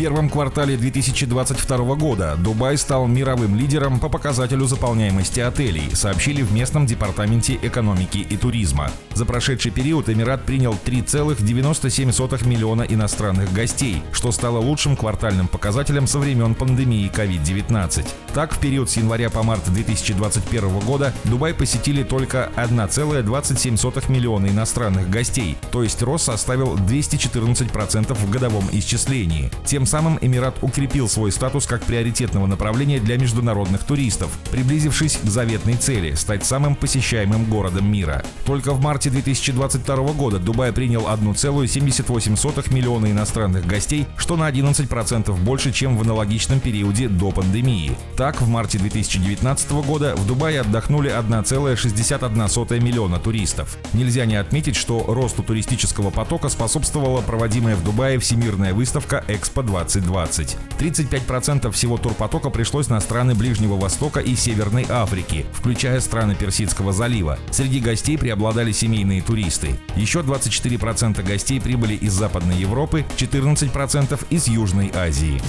первом квартале 2022 года Дубай стал мировым лидером по показателю заполняемости отелей, сообщили в местном департаменте экономики и туризма. За прошедший период Эмират принял 3,97 миллиона иностранных гостей, что стало лучшим квартальным показателем со времен пандемии COVID-19. Так, в период с января по март 2021 года Дубай посетили только 1,27 миллиона иностранных гостей, то есть рост составил 214% в годовом исчислении. Тем самым Эмират укрепил свой статус как приоритетного направления для международных туристов, приблизившись к заветной цели – стать самым посещаемым городом мира. Только в марте 2022 года Дубай принял 1,78 миллиона иностранных гостей, что на 11% больше, чем в аналогичном периоде до пандемии. Так, в марте 2019 года в Дубае отдохнули 1,61 миллиона туристов. Нельзя не отметить, что росту туристического потока способствовала проводимая в Дубае Всемирная выставка Экспо 20 2020. 35% всего турпотока пришлось на страны Ближнего Востока и Северной Африки, включая страны Персидского залива. Среди гостей преобладали семейные туристы. Еще 24% гостей прибыли из Западной Европы, 14% из Южной Азии.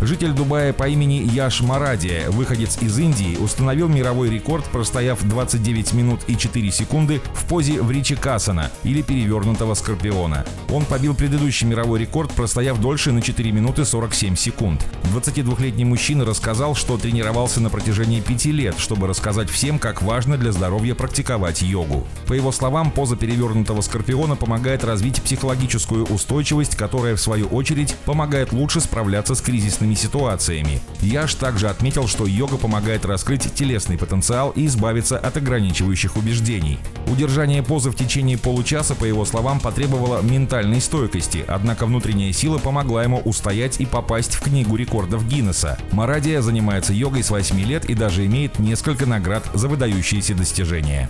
Житель Дубая по имени Яш Марадия, выходец из Индии, установил мировой рекорд, простояв 29 минут и 4 секунды в позе Вричи Касана или перевернутого скорпиона. Он побил предыдущий мировой рекорд, простояв дольше на 4 минуты 47 секунд. 22-летний мужчина рассказал, что тренировался на протяжении 5 лет, чтобы рассказать всем, как важно для здоровья практиковать йогу. По его словам, поза перевернутого скорпиона помогает развить психологическую устойчивость, которая, в свою очередь, помогает лучше справляться с кризисными ситуациями. Яш также отметил, что йога помогает раскрыть телесный потенциал и избавиться от ограничивающих убеждений. Удержание позы в течение получаса, по его словам, потребовало ментальной стойкости, однако внутренняя сила помогла ему устоять и попасть в книгу рекордов Гиннесса. Марадия занимается йогой с 8 лет и даже имеет несколько наград за выдающиеся достижения.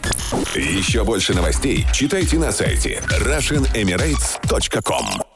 Еще больше новостей читайте на сайте RussianEmirates.com